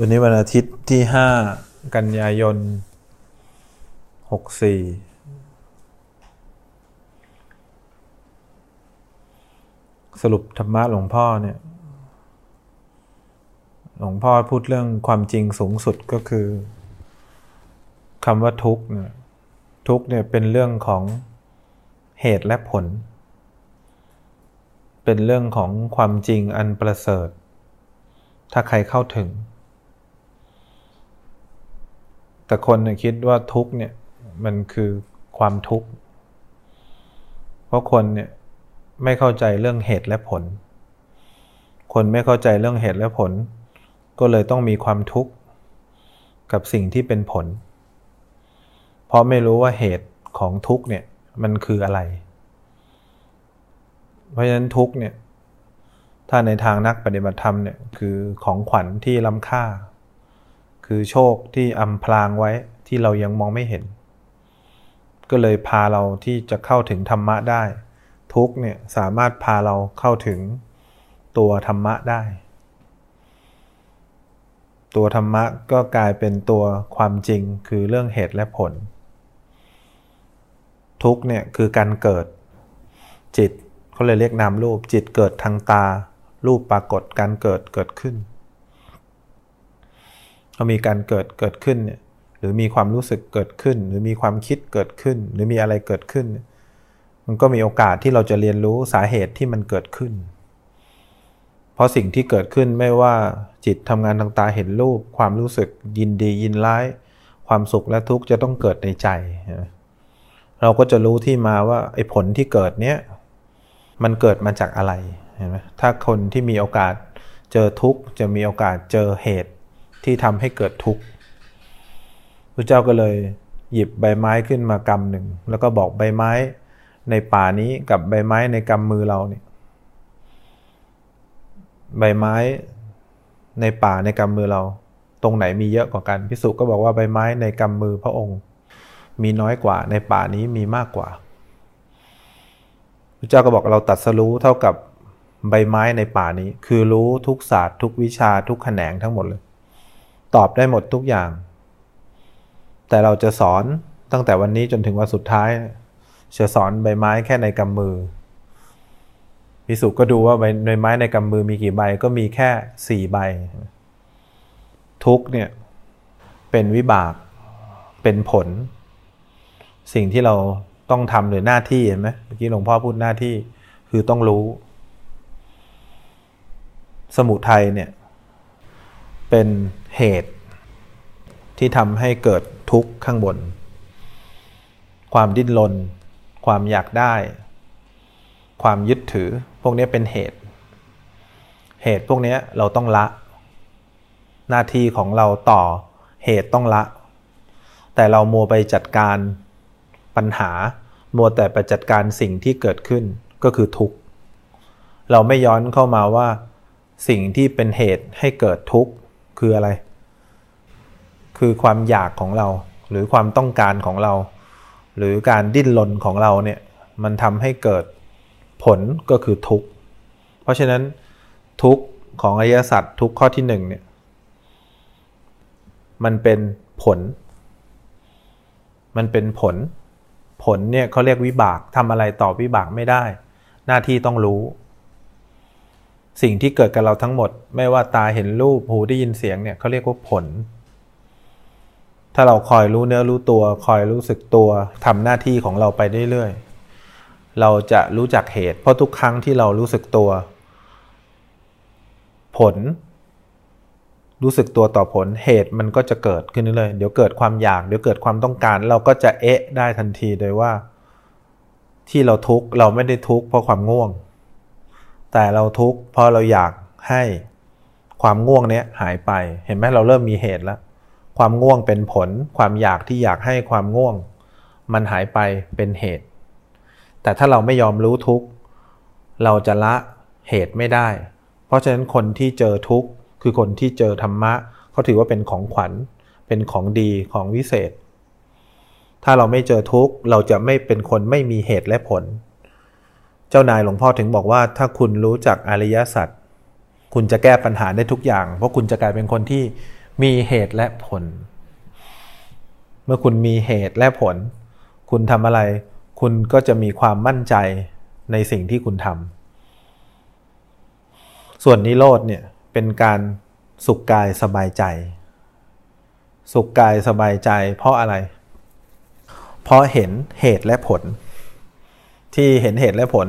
วันนี้วันอาทิตย์ที่ห้ากันยายนหกสี่สรุปธรรมะหลวงพ่อเนี่ย หลวงพ่อพูดเรื่องความจริงสูงสุดก็คือคำว่าทุกข์เนี่ยทุกข์เนี่ยเป็นเรื่องของเหตุและผล เป็นเรื่องของความจริงอันประเสริฐ ถ้าใครเข้าถึง แต่คนคิดว่าทุกเนี่ยมันคือความทุกข์ เพราะคนเนี่ยไม่เข้าใจเรื่องเหตุและผล คนไม่เข้าใจเรื่องเหตุและผล ก็เลยต้องมีความทุกข์กับสิ่งที่เป็นผล เพราะไม่รู้ว่าเหตุของทุกเนี่ยมันคืออะไร เพราะฉะนั้นทุกเนี่ยถ้าในทางนักปฏิบัติธรรมเนี่ยคือของขวัญที่ล้ำค่า คือโชคที่อำพรางไว้ที่เรายังมองไม่เห็น ก็เลยพาเราที่จะเข้าถึงธรรมะได้ ทุกเนี่ยสามารถพาเราเข้าถึงตัวธรรมะได้ ตัวธรรมะก็กลายเป็นตัวความจริงคือเรื่องเหตุและผล ทุกเนี่ยคือการเกิดจิตเขาเลยเรียกนามรูปจิตเกิดทางตา รูปปรากฏการเกิดเกิดขึ้น พอมีการเกิดเกิดขึ้นเนี่ยหรือมีความรู้สึกเกิดขึ้น หรือมีความคิดเกิดขึ้น หรือมีอะไรเกิดขึ้น มันก็มีโอกาสที่เราจะเรียนรู้สาเหตุที่มันเกิดขึ้น เพราะสิ่งที่เกิดขึ้นไม่ว่าจิตทำงานทางตาเห็นรูป ความรู้สึกยินดียินร้าย ความสุขและทุกข์จะต้องเกิดในใจ เราก็จะรู้ที่มาว่าไอ้ผลที่เกิดเนี้ยมันเกิดมาจากอะไรเห็นไหมถ้าคนที่มีโอกาสเจอทุกข์จะมีโอกาสเจอเหตุ ที่ทำให้เกิดทุกข์พระเจ้าก็เลยหยิบใบไม้ขึ้นมากำหนึ่ง แล้วก็บอกใบไม้ในป่านี้กับใบไม้ในกำมือเราเนี่ยใบไม้ในป่าในกำมือเรา ตรงไหนมีเยอะกว่ากันพิสุก็บอกว่าใบไม้ในกำมือพระองค์ มีน้อยกว่าในป่านี้มีมากกว่าพระเจ้าก็บอกเราตัดสรู้เท่ากับใบไม้ในป่านี้ คือรู้ทุกศาสตร์ทุกวิชาทุกแขนงทั้งหมดเลย ตอบได้หมดทุกอย่าง แต่เราจะสอนตั้งแต่วันนี้จนถึงวันสุดท้ายจะสอนใบไม้แค่ในกำมือพิสุก็ดูว่าใบใบไม้ในกำมือมีกี่ใบก็มีแค่สี่ใบ ทุกเนี่ยเป็นวิบากเป็นผล สิ่งที่เราต้องทำหรือหน้าที่เห็นไหมเมื่อกี้หลวงพ่อพูดหน้าที่คือต้องรู้ สมุทัยเนี่ย เป็นเหตุที่ทำให้เกิดทุกข์ข้างบน ความดิ้นรน ความอยากได้ ความยึดถือ พวกนี้เป็นเหตุ เหตุพวกนี้เราต้องละ หน้าที่ของเราต่อเหตุต้องละ แต่เรามัวไปจัดการปัญหา มัวแต่ไปจัดการสิ่งที่เกิดขึ้นก็คือทุกข์ เราไม่ย้อนเข้ามาว่า สิ่งที่เป็นเหตุให้เกิดทุกข์ คืออะไร คือความอยากของเรา หรือความต้องการของเรา หรือการดิ้นรนของเราเนี่ยมันทำให้เกิดผลก็คือทุกข์เพราะฉะนั้นทุกข์ของอริยสัจทุกข้อที่หนึ่งเนี่ยมันเป็นผล มันเป็นผล ผลเนี่ยเขาเรียกวิบากทำอะไรต่อวิบากไม่ได้ หน้าที่ต้องรู้ สิ่งที่เกิดกับเราทั้งหมด ไม่ว่าตาเห็นรูปหูได้ยินเสียงเนี่ยเขาเรียกว่าผล ถ้าเราคอยรู้เนื้อรู้ตัว คอยรู้สึกตัวทำหน้าที่ของเราไปเรื่อยๆเราจะรู้จักเหตุ เพราะทุกครั้งที่เรารู้สึกตัว ผล รู้สึกตัวต่อผลเหตุมันก็จะเกิดขึ้นเรื่อยๆเดี๋ยวเกิดความอยากเดี๋ยวเกิดความต้องการ เราก็จะเอ๊ะได้ทันทีโดยว่า ที่เราทุกข์เราไม่ได้ทุกข์เพราะความง่วง แต่เราทุกข์เพราะเราอยากให้ความง่วงเนี้ยหายไป เห็นไหมเราเริ่มมีเหตุแล้ว ความง่วงเป็นผล ความอยากที่อยากให้ความง่วง มันหายไปเป็นเหตุ แต่ถ้าเราไม่ยอมรู้ทุกข์เราจะละเหตุไม่ได้ เพราะฉะนั้นคนที่เจอทุกข์คือคนที่เจอธรรมะเขาถือว่าเป็นของขวัญ เป็นของดีของวิเศษ ถ้าเราไม่เจอทุกข์เราจะไม่เป็นคนไม่มีเหตุและผล เจ้านายหลวงพ่อถึงบอกว่าถ้าคุณรู้จักอริยสัจคุณจะแก้ปัญหาได้ทุกอย่าง เพราะคุณจะกลายเป็นคนที่มีเหตุและผล เมื่อคุณมีเหตุและผล คุณทำอะไร คุณก็จะมีความมั่นใจในสิ่งที่คุณทำส่วนนิโรธเนี่ยเป็นการสุขกายสบายใจ สุขกายสบายใจ เพราะอะไร เพราะเห็นเหตุและผล ที่เห็นเหตุและผล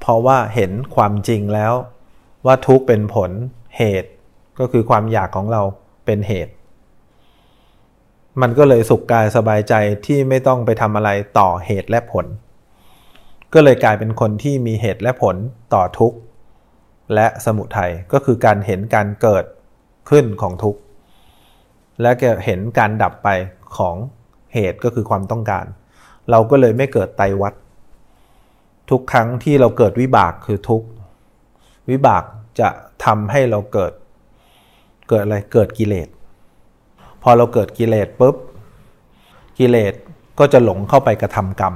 เพราะว่าเห็นความจริงแล้ว ว่าทุกเป็นผลเหตุ ก็คือความอยากของเราเป็นเหตุ มันก็เลยสุขกายสบายใจที่ไม่ต้องไปทำอะไรต่อเหตุและผล ก็เลยกลายเป็นคนที่มีเหตุและผลต่อทุกข์ และสมุทัยก็คือการเห็นการเกิดขึ้นของทุกข์ และเห็นการดับไปของเหตุก็คือความต้องการ เราก็เลยไม่เกิดไตวัด ทุกครั้งที่เราเกิดวิบากคือทุกวิบากจะทำให้เราเกิด เกิดอะไรเกิดกิเลส พอเราเกิดกิเลสปุ๊บกิเลสก็จะหลงเข้าไปกระทำกรรม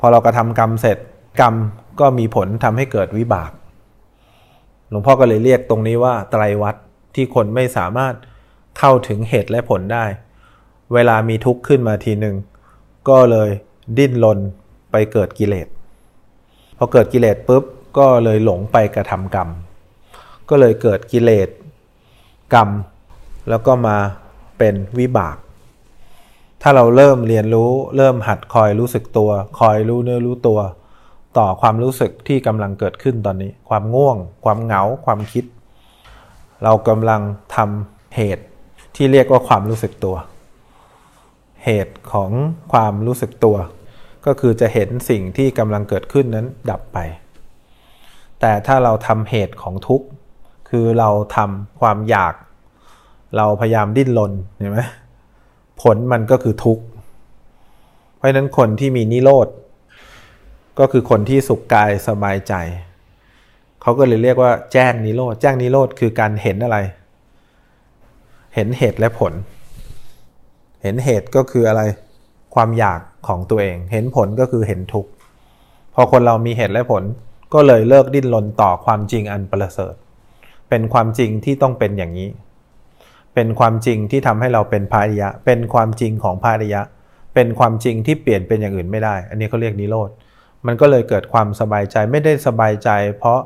พอเรากระทำกรรมเสร็จกรรมก็มีผลทำให้เกิดวิบาก หลวงพ่อก็เลยเรียกตรงนี้ว่าไตรวัตรที่คนไม่สามารถเข้าถึงเหตุและผลได้ เวลามีทุกข์ขึ้นมาทีหนึ่งก็เลยดิ้นรน ไปเกิดกิเลสพอเกิดกิเลสปุ๊บก็เลยหลงไปกระทำกรรม ก็เลยเกิดกิเลสกรรม แล้วก็มาเป็นวิบาก ถ้าเราเริ่มเรียนรู้เริ่มหัดคอยรู้สึกตัว คอยรู้เนื้อรู้ตัว ต่อความรู้สึกที่กำลังเกิดขึ้นตอนนี้ ความง่วง ความเหงา ความคิด เรากำลังทำเหตุที่เรียกว่าความรู้สึกตัว เหตุของความรู้สึกตัว ก็คือจะเห็นสิ่งที่กำลังเกิดขึ้นนั้นดับไป แต่ถ้าเราทำเหตุของทุกข์คือเราทำความอยาก เราพยายามดิ้นรนเห็นไหมผลมันก็คือทุกข์เพราะนั้นคนที่มีนิโรธก็คือคนที่สุขกายสบายใจ เขาก็เลยเรียกว่าแจ้งนิโรธแจ้งนิโรธคือการเห็นอะไร เห็นเหตุและผล เห็นเหตุก็คืออะไร ความอยากของตัวเอง เห็นผลก็คือเห็นทุกข์พอคนเรามีเหตุและผลก็เลยเลิกดิ้นรนต่อความจริงอันประเสริฐ เป็นความจริงที่ต้องเป็นอย่างนี้ เป็นความจริงที่ทำให้เราเป็นพาริยะ เป็นความจริงของพาริยะ เป็นความจริงที่เปลี่ยนเป็นอย่างอื่นไม่ได้ อันนี้เขาเรียกนิโรธ มันก็เลยเกิดความสบายใจ ไม่ได้สบายใจ เพราะ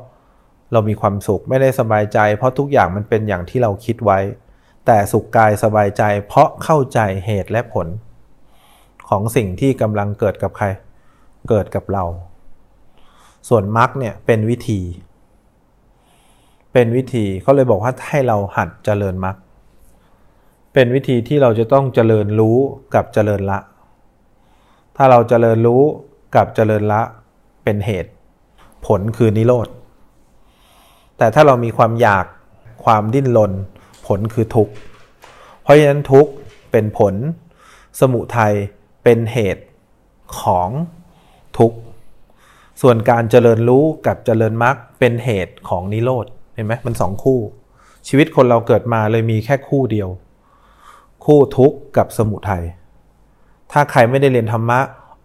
เรามีความสุข ไม่ได้สบายใจ เพราะทุกอย่างมันเป็นอย่างที่เราคิดไว้ แต่สุขกายสบายใจ เพราะเข้าใจเหตุและผล ของสิ่งที่กำลังเกิดกับใคร เกิดกับเรา ส่วนมรรคเนี่ยเป็นวิธี เป็นวิธีเขาเลยบอกว่าให้เราหัดเจริญมรรคเป็นวิธีที่เราจะต้องเจริญรู้กับเจริญละ ถ้าเราเจริญรู้กับเจริญละเป็นเหตุ ผลคือนิโรธ แต่ถ้าเรามีความอยากความดิ้นรนผลคือทุกข์ เพราะฉะนั้นทุกข์เป็นผล สมุทัย เป็นเหตุของทุกข์ส่วนการเจริญรู้กับเจริญมรรคเป็นเหตุของนิโรธเห็นไหมมันสองคู่ ชีวิตคนเราเกิดมาเลยมีแค่คู่เดียว คู่ทุกข์กับสมุทัยถ้าใครไม่ได้เรียนธรรมะ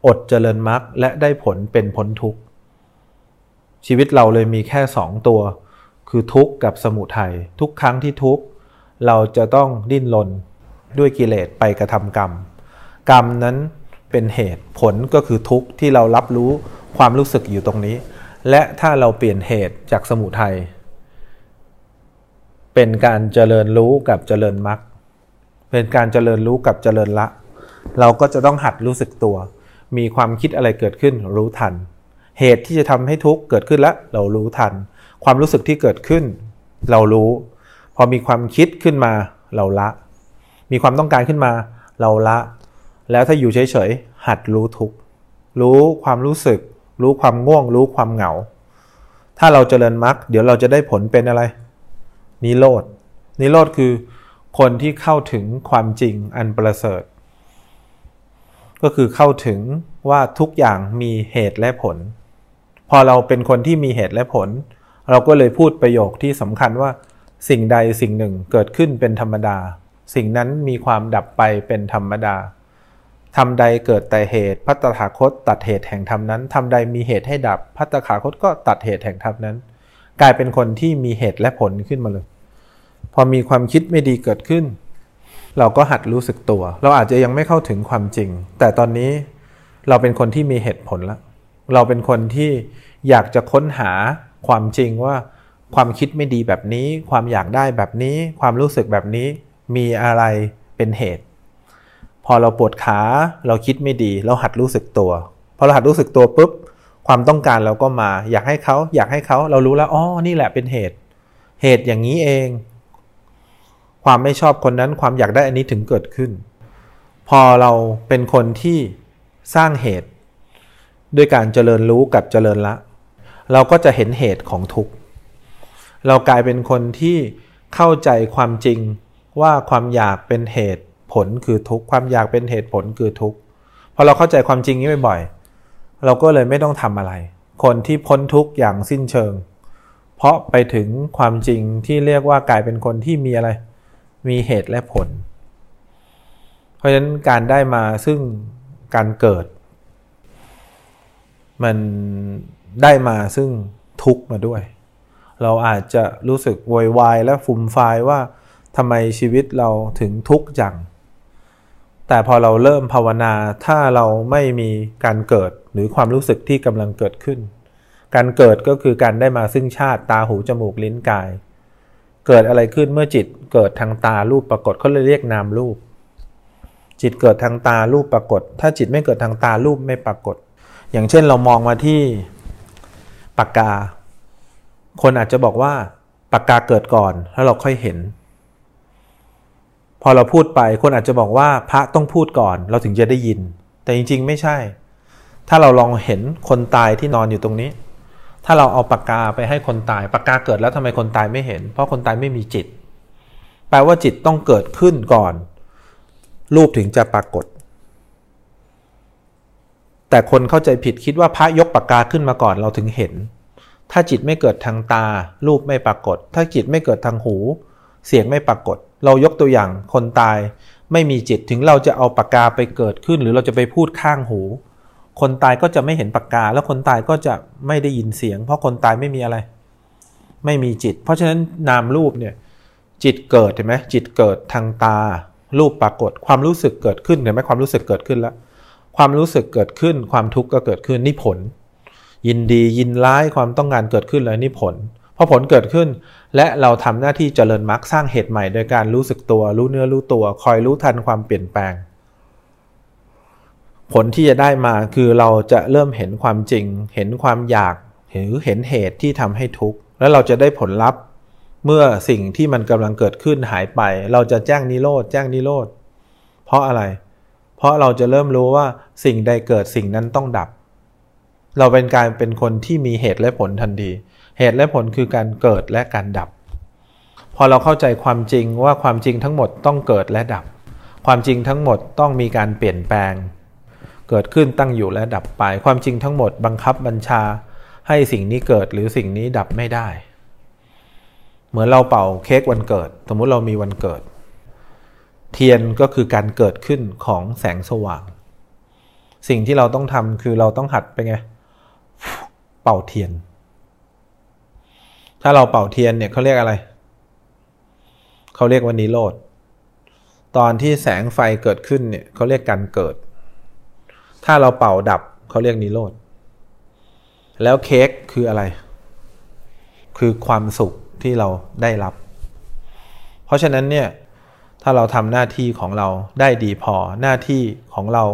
อดเจริญมรรคและได้ผลเป็นพ้นทุกข์ชีวิตเราเลยมีแค่สองตัว คือทุกข์กับสมุทัยทุกครั้งที่ทุกข์เราจะต้องดิ้นรนด้วยกิเลสไปกระทำกรรม กรรมนั้นเป็นเหตุผลก็คือทุกข์ที่เรารับรู้ความรู้สึกอยู่ตรงนี้ และถ้าเราเปลี่ยนเหตุจากสมุทัยเป็นการเจริญรู้กับเจริญมรรคเป็นการเจริญรู้กับเจริญละ เราก็จะต้องหัดรู้สึกตัว มีความคิดอะไรเกิดขึ้นรู้ทัน เหตุที่จะทำให้ทุกข์เกิดขึ้นแล้วเรารู้ทัน ความรู้สึกที่เกิดขึ้น เรารู้ พอมีความคิดขึ้นมาเราละ มีความต้องการขึ้นมา เราละ แล้วถ้าอยู่เฉยๆหัดรู้ทุกข์รู้ความรู้สึก รู้ความง่วง รู้ความเหงา ถ้าเราเจริญมรรคเดี๋ยวเราจะได้ผลเป็นอะไร นิโรธนิโรธคือคนที่เข้าถึงความจริงอันประเสริฐ ก็คือเข้าถึงว่าทุกอย่างมีเหตุและผล พอเราเป็นคนที่มีเหตุและผล เราก็เลยพูดประโยคที่สำคัญว่า สิ่งใดสิ่งหนึ่งเกิดขึ้นเป็นธรรมดา สิ่งนั้นมีความดับไปเป็นธรรมดา ทำใดเกิดแต่เหตุพัตถาคตตัดเหตุแห่งธรรมนั้นทำใดมีเหตุให้ดับพัตถาคตก็ตัดเหตุแห่งธรรมนั้น กลายเป็นคนที่มีเหตุและผลขึ้นมาเลยพพอมีความคิดไม่ดีเกิดขึ้น เราก็หัดรู้สึกตัว เราอาจจะยังไม่เข้าถึงความจริง แต่ตอนนี้เราเป็นคนที่มีเหตุผลแล้ว เราเป็นคนที่อยากจะค้นหาความจริงว่า ความคิดไม่ดีแบบนี้ ความอยากได้แบบนี้ ความรู้สึกแบบนี้ มีอะไรเป็นเหตุ พอเราปวดขาเราคิดไม่ดี เราหัดรู้สึกตัว พอเราหัดรู้สึกตัวปุ๊บความต้องการเราก็มา อยากให้เขาอยากให้เขาเรารู้แล้วอ๋อนี่แหละเป็นเหตุ เหตุอย่างนี้เอง ความไม่ชอบคนนั้นความอยากได้อันนี้ถึงเกิดขึ้น พอเราเป็นคนที่สร้างเหตุ ด้วยการเจริญรู้กับเจริญละ เราก็จะเห็นเหตุของทุกข์เรากลายเป็นคนที่เข้าใจความจริงว่าความอยากเป็นเหตุ ผลคือทุกข์ความอยากเป็นเหตุผลคือทุกข์พอเราเข้าใจความจริงนี้บ่อยๆเราก็เลยไม่ต้องทำอะไร คนที่พ้นทุกข์อย่างสิ้นเชิง เพราะไปถึงความจริงที่เรียกว่ากลายเป็นคนที่มีอะไร มีเหตุและผล เพราะฉะนั้นการได้มาซึ่งการเกิด มันได้มาซึ่งทุกข์มาด้วย เราอาจจะรู้สึกวอยวายและฟุ่มฟายว่าทำไมชีวิตเราถึงทุกข์จัง แต่พอเราเริ่มภาวนาถ้าเราไม่มีการเกิดหรือความรู้สึกที่กำลังเกิดขึ้น การเกิดก็คือการได้มาซึ่งชาติตาหูจมูกลิ้นกาย เกิดอะไรขึ้นเมื่อจิตเกิดทางตารูปปรากฏเขาเลยเรียกนามรูป จิตเกิดทางตารูปปรากฏ ถ้าจิตไม่เกิดทางตารูปไม่ปรากฏ อย่างเช่นเรามองมาที่ปากกา คนอาจจะบอกว่าปากกาเกิดก่อนแล้วเราค่อยเห็น อเราพูดไปคนอาจจะบอกว่าพระต้องพูดก่อน เราถึงจะได้ยิน แต่จริงๆ ไม่ใช่ ถ้าเราลองเห็นคนตายที่นอนอยู่ตรงนี้ ถ้าเราเอาปากกาไปให้คนตายปากกาเกิดแล้วทำไมคนตายไม่เห็น เพราะคนตายไม่มีจิต แปลว่าจิตต้องเกิดขึ้นก่อน รูปถึงจะปรากฏ แต่คนเข้าใจผิดคิดว่าพระยกปากกาขึ้นมาก่อนเราถึงเห็น ถ้าจิตไม่เกิดทางตา รูปไม่ปรากฏ ถ้าจิตไม่เกิดทางหู เสียงไม่ปรากฏ เรายกตัวอย่างคนตายไม่มีจิตถึงเราจะเอาปากกาไปเกิดขึ้น หรือเราจะไปพูดข้างหู คนตายก็จะไม่เห็นปากกา แล้วคนตายก็จะไม่ได้ยินเสียง เพราะคนตายไม่มีอะไร ไม่มีจิต เพราะฉะนั้นนามรูปเนี่ยจิตเกิดเห็นไหมจิตเกิดทางตา รูปปรากฏความรู้สึกเกิดขึ้นเห็นไหมความรู้สึกเกิดขึ้นแล้วความรู้สึกเกิดขึ้น ความทุกข์ก็เกิดขึ้นนี่ผล ยินดียินร้ายความต้องการเกิดขึ้นเลยนี่ผล พอผลเกิดขึ้น และเราทำหน้าที่เจริญมรรคสร้างเหตุใหม่โดยการรู้สึกตัว รู้เนื้อรู้ตัว คอยรู้ทันความเปลี่ยนแปลง ผลที่จะได้มาคือเราจะเริ่มเห็นความจริง เห็นความอยากหรือเห็นเหตุที่ทำให้ทุกข์แล้วเราจะได้ผลลัพธ์ เมื่อสิ่งที่มันกำลังเกิดขึ้นหายไป เราจะแจ้งนิโรธแจ้งนิโรธเพราะอะไร เพราะเราจะเริ่มรู้ว่าสิ่งใดเกิดสิ่งนั้นต้องดับ เราเป็นการเป็นคนที่มีเหตุและผลทันที เหตุและผลคือการเกิดและการดับ พอเราเข้าใจความจริงว่าความจริงทั้งหมดต้องเกิดและดับ ความจริงทั้งหมดต้องมีการเปลี่ยนแปลง เกิดขึ้นตั้งอยู่และดับไป ความจริงทั้งหมดบังคับบัญชา ให้สิ่งนี้เกิดหรือสิ่งนี้ดับไม่ได้ เหมือนเราเป่าเค้กวันเกิด สมมุติเรามีวันเกิด เทียนก็คือการเกิดขึ้นของแสงสว่าง สิ่งที่เราต้องทำคือเราต้องหัดไปไง เป่าเทียน ถ้าเราเป่าเทียนเนี่ยเขาเรียกอะไร เขาเรียกว่านิโรธ ตอนที่แสงไฟเกิดขึ้นเนี่ยเขาเรียกการเกิด ถ้าเราเป่าดับเขาเรียกนิโรธ แล้วเค้กคืออะไร คือความสุขที่เราได้รับ เพราะฉะนั้นเนี่ยถ้าเราทำหน้าที่ของเราได้ดีพอหน้าที่ของเรา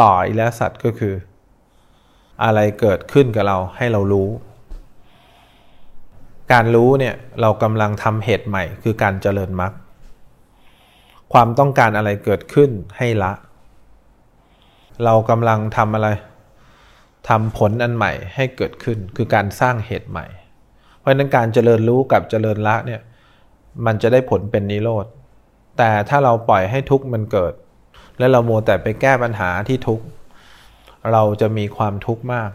ต่ออิเลสัตก็คือ อะไรเกิดขึ้นกับเราให้เรารู้ การรู้เนี่ยเรากำลังทำเหตุใหม่ คือการเจริญมรรคความต้องการอะไรเกิดขึ้นให้ละ เรากำลังทำอะไรทำผลอันใหม่ให้เกิดขึ้น คือการสร้างเหตุใหม่ เพราะนั้นการเจริญรู้กับเจริญละเนี่ยมันจะได้ผลเป็นนิโรธ แต่ถ้าเราปล่อยให้ทุกข์มันเกิด และเราโมแต่ไปแก้ปัญหาที่ทุกข์ เราจะมีความทุกข์มาก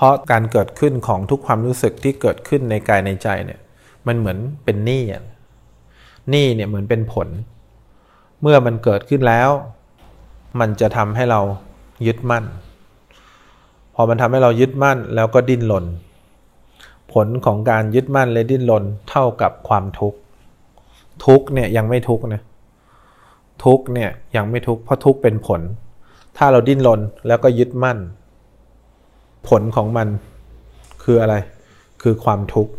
เพราะการเกิดขึ้นของทุกความรู้สึกที่เกิดขึ้นในกายในใจเนี่ย มันเหมือนเป็นหนี้อะหนี้เนี่ยเหมือนเป็นผล เมื่อมันเกิดขึ้นแล้ว มันจะทำให้เรายึดมั่น พอมันทำให้เรายึดมั่นแล้วก็ดิ้นรนผลของการยึดมั่นและดิ้นรนเท่ากับความทุกข์ทุกเนี่ยยังไม่ทุกนะทุกเนี่ยยังไม่ทุกเพราะทุกเป็นผล ถ้าเราดิ้นรนแล้วก็ยึดมั่น ผลของมันคืออะไร คือความทุกข์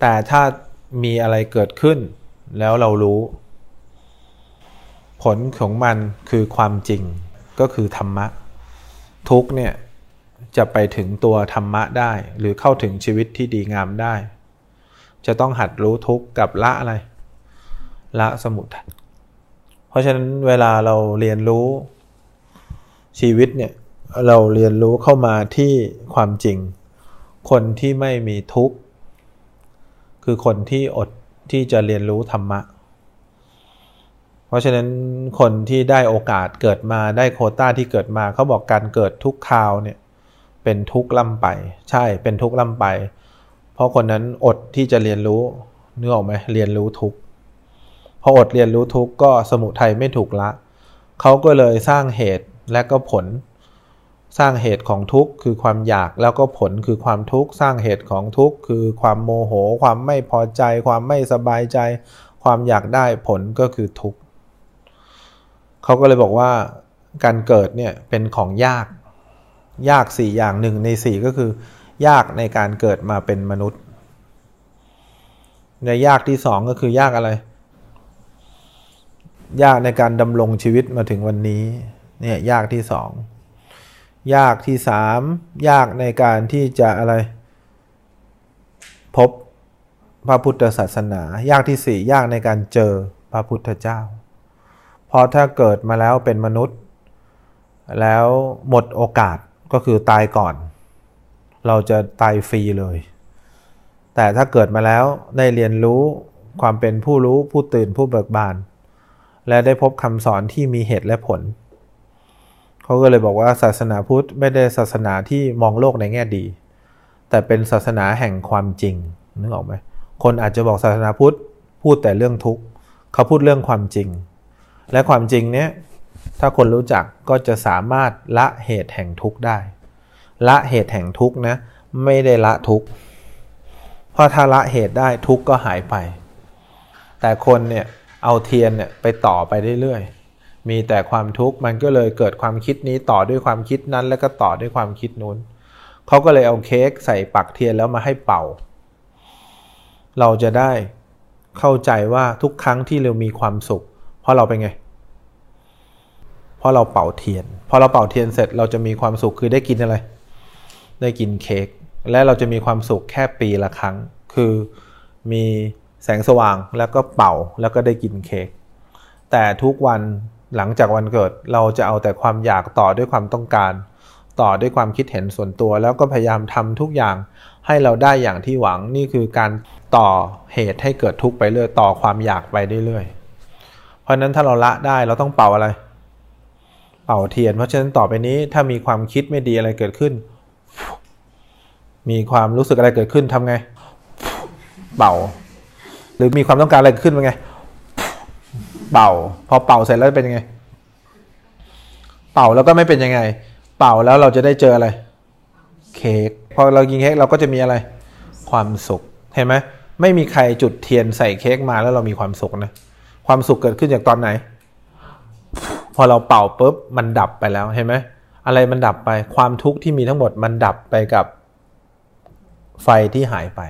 แต่ถ้ามีอะไรเกิดขึ้น แล้วเรารู้ ผลของมันคือความจริงก็คือธรรมะ ทุกเนี่ยจะไปถึงตัวธรรมะได้ หรือเข้าถึงชีวิตที่ดีงามได้ จะต้องหัดรู้ทุกข์กับละอะไร ละสมุทัยเพราะฉะนั้นเวลาเราเรียนรู้ชีวิตเนี่ย เราเรียนรู้เข้ามาที่ความจริง คนที่ไม่มีทุกข์ คือคนที่อดที่จะเรียนรู้ธรรมะ เพราะฉะนั้นคนที่ได้โอกาสเกิดมาได้โคต้าที่เกิดมาเขาบอกการเกิดทุกคราวเนี่ยเป็นทุกข์ล่ำไป ใช่เป็นทุกข์ล่ำไป เพราะคนนั้นอดที่จะเรียนรู้เนื้อออกไหมเรียนรู้ทุกข์พออดเรียนรู้ทุกข์ก็สมุทัยไม่ถูกละเขาก็เลยสร้างเหตุและก็ผล สร้างเหตุของทุกข์คือความอยากแล้วก็ผลคือความทุกข์สร้างเหตุของทุกข์คือความโมโห ความไม่พอใจ ความไม่สบายใจ ความอยากได้ผลก็คือทุกข์เขาก็เลยบอกว่าการเกิดเนี่ยเป็นของยาก ยากสี่อย่างหนึ่งในสี่ก็คือ ยากในการเกิดมาเป็นมนุษย์ ในยากที่สองก็คือยากอะไร ยากในการดำรงชีวิตมาถึงวันนี้เนี่ยยากที่สอง ยากที่สามยากในการที่จะอะไร พบพระพุทธศาสนา ยากที่สี่ยากในการเจอพระพุทธเจ้าเพราะถ้าเกิดมาแล้วเป็นมนุษย์ แล้วหมดโอกาสก็คือตายก่อน เราจะตายฟรีเลย แต่ถ้าเกิดมาแล้วได้เรียนรู้ความเป็นผู้รู้ผู้ตื่นผู้เบิกบาน และได้พบคำสอนที่มีเหตุและผล เขาก็เลยบอกว่าศาสนาพุทธไม่ได้ศาสนาที่มองโลกในแง่ดี แต่เป็นศาสนาแห่งความจริงนึกออกไหมคนอาจจะบอกศาสนาพุทธพูดแต่เรื่องทุกข์เขาพูดเรื่องความจริง และความจริงเนี้ยถ้าคนรู้จักก็จะสามารถละเหตุแห่งทุกข์ได้ ละเหตุแห่งทุกข์นะไม่ได้ละทุกข์เพราะถ้าละเหตุได้ทุกข์ก็หายไป แต่คนเนี่ยเอาเทียนเนี่ยไปต่อไปเรื่อยๆ มีแต่ความทุกข์มันก็เลยเกิดความคิดนี้ต่อด้วยความคิดนั้นแล้วก็ต่อด้วยความคิดนู้นเขาก็เลยเอาเค้กใส่ปักเทียนแล้วมาให้เป่า เราจะได้เข้าใจว่าทุกครั้งที่เรามีความสุข เพราะเราเป็นไงเพราะเราเป่าเทียนพอเราเป่าเทียนเสร็จเราจะมีความสุขคือได้กินอะไร ได้กินเค้กและเราจะมีความสุขแค่ปีละครั้ง คือมีแสงสว่างแล้วก็เป่าแล้วก็ได้กินเค้กแต่ทุกวัน หลังจากวันเกิดเราจะเอาแต่ความอยากต่อด้วยความต้องการ ต่อด้วยความคิดเห็นส่วนตัว แล้วก็พยายามทำทุกอย่างให้เราได้อย่างที่หวังนี่คือการต่อเหตุให้เกิดทุกข์ไปเรื่อยต่อความอยากไปเรื่อยเพราะนั้นถ้าเราละได้เราต้องเป่าอะไร เป่าเทียน เพราะฉะนั้นต่อไปนี้ถ้ามีความคิดไม่ดีอะไรเกิดขึ้น มีความรู้สึกอะไรเกิดขึ้นทำไง เป่า หรือมีความต้องการอะไรขึ้นเป็นไง เป่า พอเป่าเสร็จแล้วเป็นยังไง เป่าแล้วก็ไม่เป็นยังไง เป่าแล้วเราจะได้เจออะไร เค้กพอเรากินเค้กเราก็จะมีอะไร ความสุขเห็นไหมไม่มีใครจุดเทียนใส่เค้กมาแล้วเรามีความสุขนะความสุขเกิดขึ้นจากตอนไหน พอเราเป่าปุ๊บมันดับไปแล้วเห็นไหมอะไรมันดับไป ความทุกข์ที่มีทั้งหมดมันดับไปกับไฟที่หายไป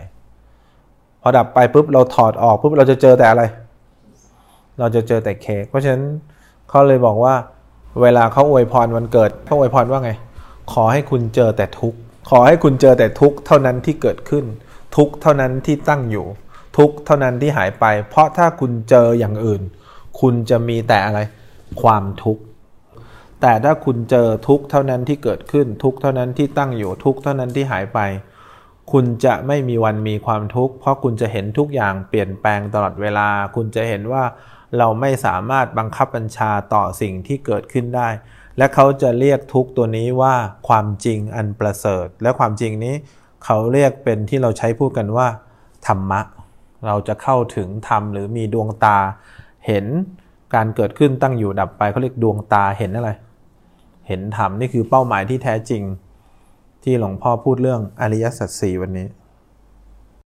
พอดับไปปุ๊บเราถอดออกปุ๊บเราจะเจอแต่อะไร เราจะเจอแต่เค้กเพราะฉะนั้นเขาเลยบอกว่า เวลาเขาอวยพรวันเกิดเขาอวยพรว่าไง ขอให้คุณเจอแต่ทุกข์ขอให้คุณเจอแต่ทุกข์เท่านั้นที่เกิดขึ้น ทุกข์เท่านั้นที่ตั้งอยู่ ทุกข์เท่านั้นที่หายไป เพราะถ้าคุณเจออย่างอื่น คุณจะมีแต่อะไร ความทุกข์แต่ถ้าคุณเจอทุกข์เท่านั้นที่เกิดขึ้น ทุกข์เท่านั้นที่ตั้งอยู่ทุกข์เท่านั้นที่หายไป คุณจะไม่มีวันมีความทุกข์เพราะคุณจะเห็นทุกอย่างเปลี่ยนแปลงตลอดเวลา คุณจะเห็นว่า เราไม่สามารถบังคับบัญชาต่อสิ่งที่เกิดขึ้นได้ และเขาจะเรียกทุกตัวนี้ว่าความจริงอันประเสริฐ และความจริงนี้เขาเรียกเป็นที่เราใช้พูดกันว่า ธรรมะ เราจะเข้าถึงธรรมหรือมีดวงตา เห็นการเกิดขึ้นตั้งอยู่ดับไปเขาเรียกดวงตาเห็นอะไร เห็นธรรมนี่คือเป้าหมายที่แท้จริง ที่หลวงพ่อพูดเรื่องอริยสัจสี่วันนี้